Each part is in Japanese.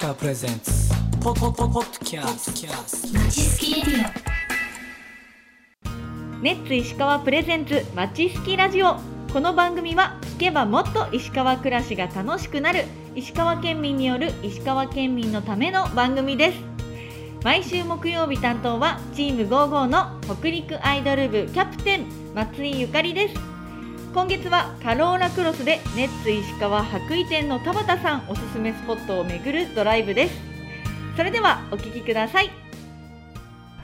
川プレゼンツポポポポッドキャストまちすきレディネッツ石川プレゼンツまちすきラジオこの番組は聞けばもっと石川暮らしが楽しくなる石川県民による石川県民のための番組です。毎週木曜日担当はチーム55の北陸アイドル部キャプテン松井ゆかりです。今月はカローラクロスでネッツ石川白衣店の田畑さんおすすめスポットを巡るドライブです。それではお聞きください。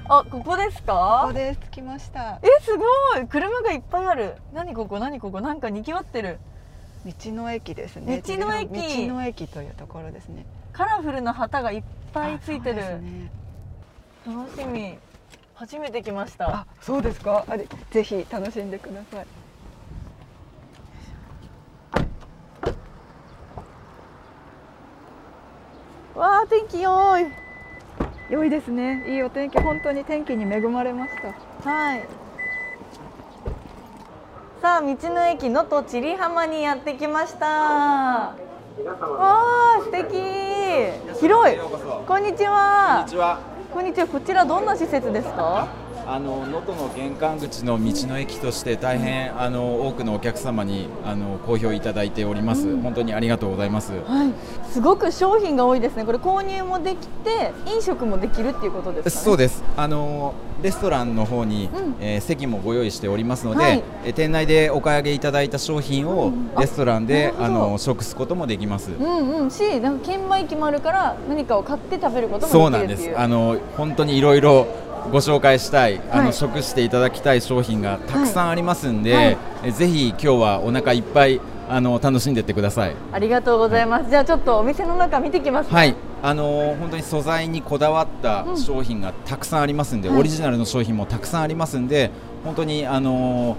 あ、ここですこか？こです。着きました。え、すごい。車がいっぱいある。何ここ？何ここ？なんかにぎわってる。道の駅ですね。道の駅。道の駅というところですね。カラフルな旗がいっぱいついてる、ね。楽しみ。初めて来ました。あそうですか？あれぜひ楽しんでくださいわあ天気良い。良いですね。いいお天気。本当に天気に恵まれました。はい。さあ道の駅能登千里浜にやってきました。わあ素敵。広い。こんにちは。こんにちは。こんにちは。こちらどんな施設ですか？あの能登の玄関口の道の駅として大変あの多くのお客様にあの好評いただいております。本当にありがとうございます。はい。すごく商品が多いですね。これ購入もできて飲食もできるっていうことですかね？そうです。あのレストランの方に、うん。えー席もご用意しておりますので、はい。えー店内でお買い上げいただいた商品をあレストランで、なるほど。あの食すこともできます。うんうん。しなんか券売機もあるから何かを買って食べることそうなんです。もできるっていう。あの本当にいろいろご紹介したい、あはい。の食していただきたい商品がたくさんありますんで、はい。はいえぜひ今日はお腹いっぱいあの楽しんでってください。ありがとうございます、じゃあちょっとお店の中見てきますねはい、あのー本当に素材にこだわった商品がたくさんありますんで、はいオリジナルの商品もたくさんありますんで、本当にあの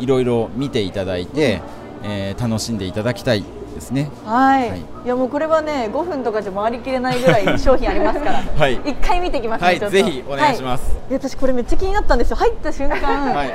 ーいろいろ見ていただいて、えー楽しんでいただきたいですね。はい、はい。い、やもうこれはね5分とかじゃ回りきれないぐらい商品ありますから。はい。一回見てきますね、はいぜひお願いします。はい。いや私これめっちゃ気になったんですよ。入った瞬間、はい、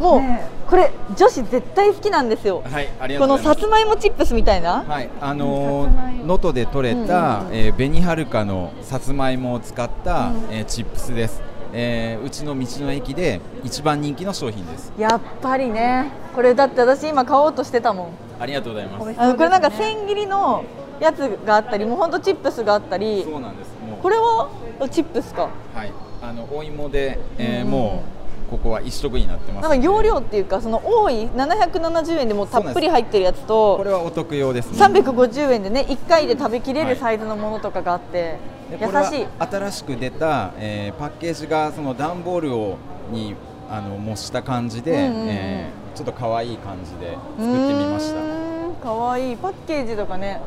もう、ね。これ女子絶対好きなんですよ、はい、ありがことのうございます。さつまいもチップスみたいな、はい、あのさつまいも。ー能登で採れた、うんうんうん。えー紅はるかのさつまいもを使った、うん。えーチップスです、えーうちの道の駅で一番人気の商品です。やっぱりね。これだって私今買おうとしてたもんありがとうございます。あのこれなんか千切りのやつがあったりもうほんとチップスがあったりそうなんです。もうこれはチップスか？はい、あのお芋で、えーうんもうここは一食になってますなんか容量っていうかその多い770円でもうたっぷり入ってるやつことれはお得用ですね。350円でね1回で食べきれはい。るサイズのものとかがあって、優でこれはしい新しく出た、えーパッケージがその段ボールをにあの模した感じで、うんうんうん。えーちょっと可愛い感じで作ってみましたうーんかわいいパッケージとかね。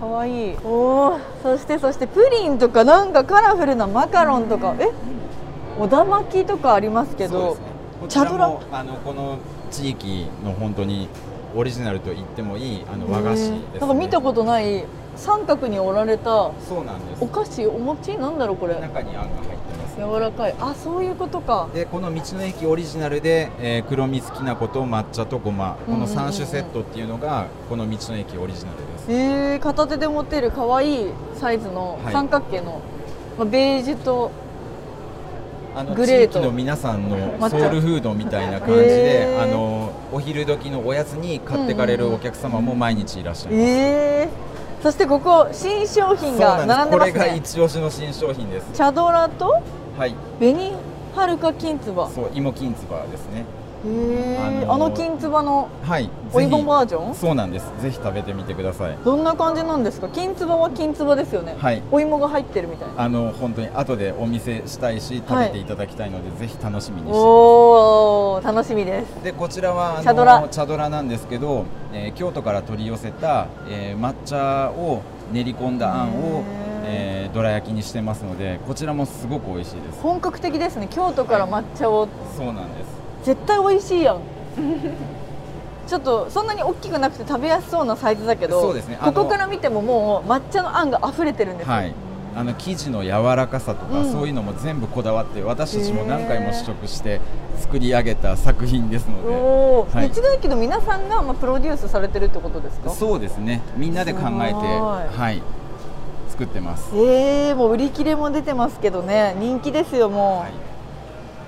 かわい。いおおそしてそしてプリンとかなんかカラフルなマカロンとか。え？おだまきとかありますけどねこちらチャドラ？もあのこの地域の本当にオリジナルと言ってもいいあの和菓子ね、なんか見たことない。三角に折られたそうなんです。お菓子お餅？なんだろうこれ。中にあんが入ってます。柔らかい。あそういうことか。でこの道の駅オリジナルで、えー黒蜜きな粉と抹茶とごま。このうんうんうんうん3種セットっていうのがこの道の駅オリジナルです、へえ片手で持てる可愛いサイズのはい。三角形の、まあ、ベージュとあのグレート地域の皆さんのソウルフードみたいな感じへでー。あのお昼時のおやつに買ってかれるお客様も毎日いらっしゃいます、ええそしてここ新商品がなんです。これが一押しの新商品です。チャドラとはい。紅はるかきんつばそう芋きんつばですね。へえああのーのきんつばのはい。お芋バージョン？そうなんです。ぜひ食べてみてください。どんな感じなんですか？きんつばはきんつばですよね、はい。お芋が入ってるみたいな。あの本当に後でお見せしたいし食べていただきたいので、ぜひ楽しみにしておお楽しみです。でこちらはあのチャドラ。チャドラなんですけど、えー京都から取り寄せた、えー抹茶を練り込んだあんを、えー、どら焼きにしてますのでこちらもすごく美味しいです。本格的ですね。京都から抹茶を、そうなんです。絶対美味しいやん。ちょっとそんなに大きくなくて食べやすそうなサイズだけどそうですね。ここから見てももう抹茶のあんが溢れてるんですよ、はい。あの生地の柔らかさとか、うん。そういうのも全部こだわって私たちも何回も試食して作り上げた作品ですので。はい。道の駅の皆さんがまあプロデュースされてるってことですか？そうですね。みんなで考えてはい作作ってます。えー、もう売り切れも出てますけどね人気ですよもはい、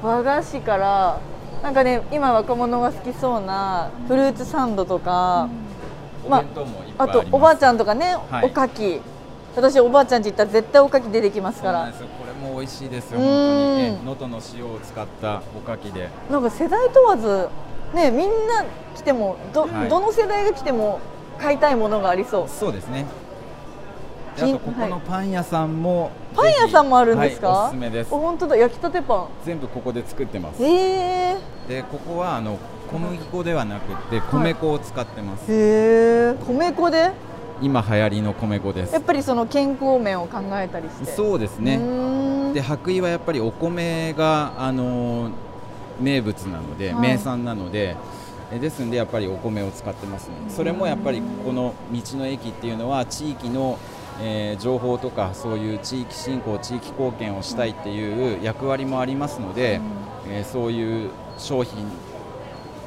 う、和菓子からなんかね今若者が好きそうなフルーツサンドとか、まああ。とおばあちゃんとかね、はいおかき私おばあちゃんち行ったら絶対おかき出てきますから。これも美味しいですよ。う本当んにね能登の塩を使ったおかきで。なんか世代問わずねみんな来てもど,、はいどの世代が来ても買いたいものがありそうそうですね。であ金とここのパン屋さんも、パン屋さんもあるんですか、はいおすすめです。お。本当だ。焼きたてパン。全部ここで作ってます。へえ。でここはあの小麦粉ではなくて米粉を使ってます。へえ。米粉で？今流行りの米粉です。やっ。ぱりその健康面を考えたりして。そうですね。ねで白衣はやっぱりお米があの名物なので、はい。名産なのでえですんでやっぱりお米を使ってますね。それもやっぱりこの道の駅っていうのは地域の、えー情報とかそういう地域振興地域貢献をしたいっていう役割もありますので、えーそういう商品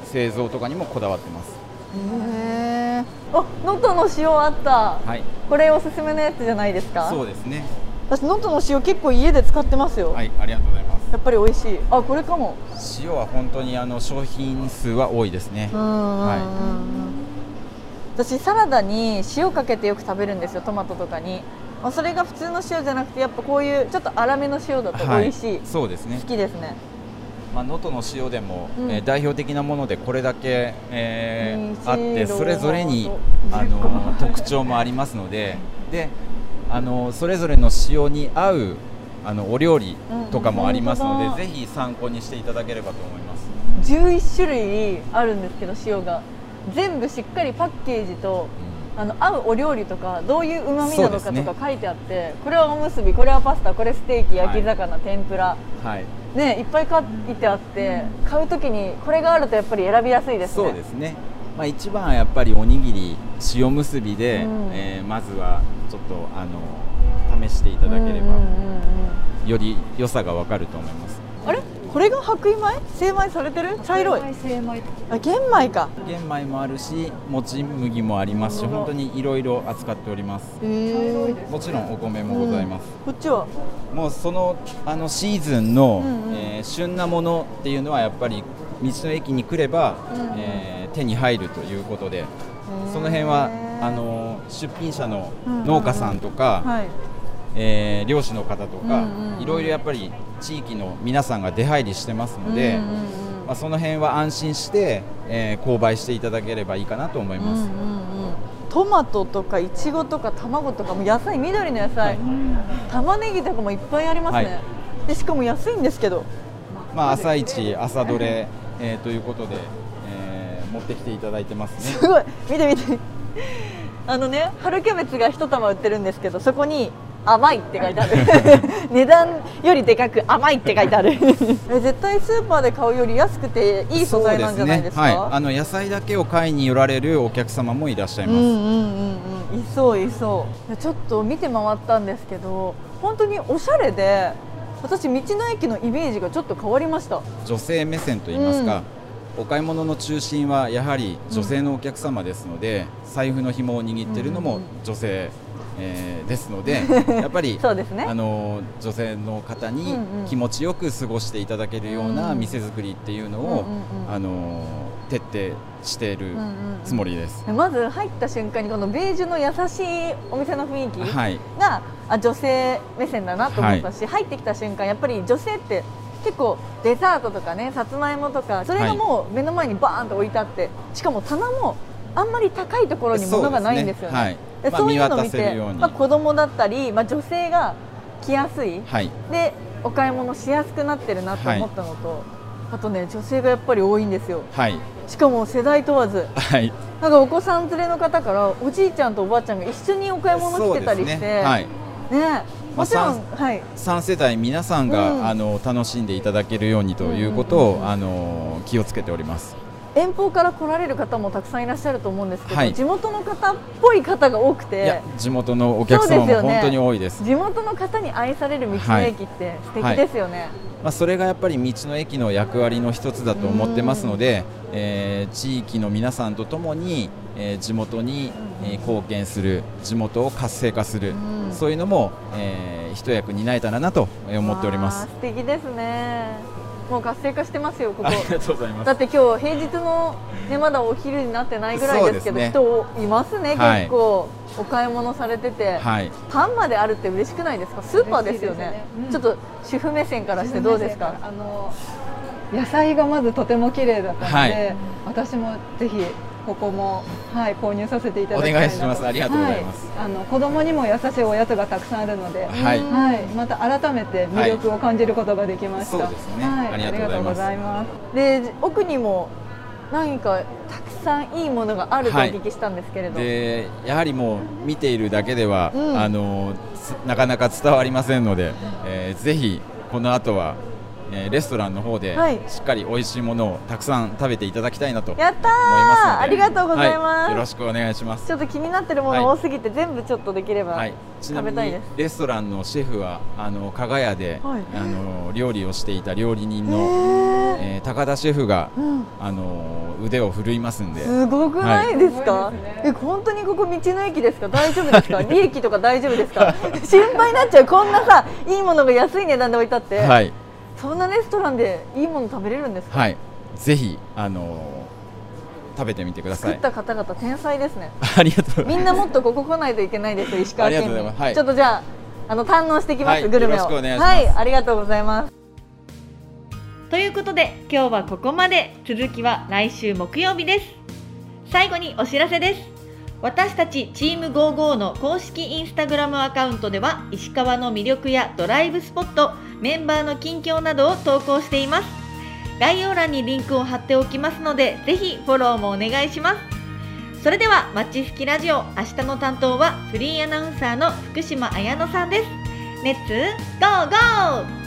製造とかにもこだわってます。へえあ能登の塩あった。はい。これおすすめのやつじゃないですか？そうですね。私能登の塩結構家で使ってますよ、はいありがとうございます。やっぱり美味しい。あこれかも。塩は本当にあの商品数は多いですね。うんうんうんうん。はい私サラダに塩かけてよく食べるんですよトマトとかに、まあ、それが普通の塩じゃなくてやっぱこういうちょっと粗めの塩だと美味しい、そうですね。好きですね。まあ、能登の塩でも、うん。えー代表的なものでこれだけ、えーあってそれぞれにあ10個もの特徴もありますのでであのそれぞれの塩に合うあのお料理とかもありますので、うんぜひ参考にしていただければと思います。11種類あるんですけど塩が全部しっかりパッケージとあの合うお料理とかどういううまみなのかとか書いてあって、これはおむすびこれはパスタこれステーキ焼き魚、天ぷら。はい、ねいっぱい書いてあって買うときにこれがあるとやっぱり選びやすいですね。そうですね。まあ一番はやっぱりおにぎり塩結びで、うん。えーまずはちょっとあの試していただければ、うんうんうんうん。より良さがわかると思います。これが白衣米？精米されてる？茶色い。あ玄米か。玄米もあるし、もち麦もありますし、本当にいろいろ扱っております。へえもちろんお米もございます。こっちはもうそのあのシーズンの、うんうん。えー旬なものっていうのはやっぱり道の駅に来れば、うんうん。えー手に入るということで、その辺はあの出品者の農家さんとか、はいえー漁師の方とか、うんうんうん。いろいろやっぱり地域の皆さんが出入りしてますので、うんうんうんまあ、その辺は安心して、えー購買していただければいいかなと思います。うんうんうん。トマトとかいちごとか卵とかも野菜緑の野菜、はい玉ねぎとかもいっぱいありますね、はい。でしかも安いんですけど。まあ、朝一朝どれ、えーということで、えー持ってきていただいてますね。すごい。見て見て。あのね春キャベツが一玉売ってるんですけどそこに甘いって書いてある。値段よりでかく甘いって書いてある。え絶対スーパーで買うより安くていい素材なんじゃないですか？ね。はい、あの野菜だけを買いに寄られるお客様もいらっしゃいます。うんうんうんうん。いそういそう。ちょっと見て回ったんですけど本当におしゃれで私道の駅のイメージがちょっと変わりました。女性目線といいますか、お買い物の中心はやはり女性のお客様ですので、財布の紐を握っているのもうん。うん女性、えーですので やっぱりね。あの女性の方にうんうん。気持ちよく過ごしていただけるようなうん。店作りっていうのを、うんうんうん。あの徹底しているうんうんうん。つもりです。まず入った瞬間にこのベージュの優しいお店の雰囲気はい。があ女性目線だなと思ったし、入ってきた瞬間やっぱり女性って結構デザートとかねさつまいもとかそれがもう目の前にバーンと置いてあってしかも棚もあんまり高いところに物がないんですよね。そうねはい。そういうのを見て、見渡せるように。まあ、子供だったり、まあ、女性が来やすい。はい。でお買い物しやすくなってるなと思ったのと、あとね女性がやっぱり多いんですよ。はい。しかも世代問わず。はい。なんかお子さん連れの方からおじいちゃんとおばあちゃんが一緒にお買い物来てたりしてね。はいねもちろん、まはい。3世代皆さんが、うん。あの楽しんでいただけるようにということを、うん。あの気をつけております。遠方から来られる方もたくさんいらっしゃると思うんですけど、はい。地元の方っぽい方が多くいやて地元のお客様も本当に多いです。地元の方に愛される道の駅って素敵ですよね、まあそれがやっぱり道の駅の役割の一つだと思ってますので、えー地域の皆さんとともに、えー地元に、えー貢献する地元を活性化する、うん。そういうのも、えー一役担えたらなと思っております。素敵ですねもう活性化してますよここ。ありがとうございます。だって今日平日のねまだお昼になってないぐらいですけどね。人いますねはい。結構。お買い物されてて、はい。パンまであるって嬉しくないですか？スーパーですよね。ね。うん。ちょっと主婦目線からしてどうですか？あの野菜がまずとても綺麗だったので、はい。私もぜひここも、はい、購入させていただきたいお願いします。ありがとうございます。はい、あの子供にも優しいおやつがたくさんあるので、はい。はい、また改めて魅力を感じることができました。はい。そうですね。はい、ありがとうございます。で奥にも何かたくさんいいものがあるとおはい。聞きしたんですけれど、でやはりもう見ているだけでは、うん。あのつなかなか伝わりませんので、えーぜひこの後は、えーレストランの方ではい。しっかり美味しいものをたくさん食べていただきたいなと思いやったありがとうございます、はい。よろしくお願いします。ちょっと気になってるもの多すぎて、全部ちょっとできれば、はい、食べたいです。レストランのシェフはあの加賀屋で、はい。あの料理をしていた料理人への、ー。えー高田シェフが、うん。あの腕を振るいますんで、すごくないですか、ねえ本当にここ道の駅ですか？大丈夫ですか？利益とか大丈夫ですか？心配になっちゃう。こんなさいいものが安い値段で置いてあって、はい、そんなレストランでいいもの食べれるんですか、はい、ぜひあの食べてみてください。作った方々天才ですね。ありがとう。みんなもっとここ来ないといけないですよ石川県ありがとうございます。はい。ちょっとじゃああの堪能してきます、はいグルメを。よろしくお願いします。はいありがとうございます。ということで今日はここまで。続きは来週木曜日です。最後にお知らせです私たちチーム55の公式インスタグラムアカウントでは石川の魅力やドライブスポットメンバーの近況などを投稿しています。概要欄にリンクを貼っておきますのでぜひフォローもお願いします。それではマッチ好きラジオ明日の担当はフリーアナウンサーの福島彩乃さんです。レッツゴーゴー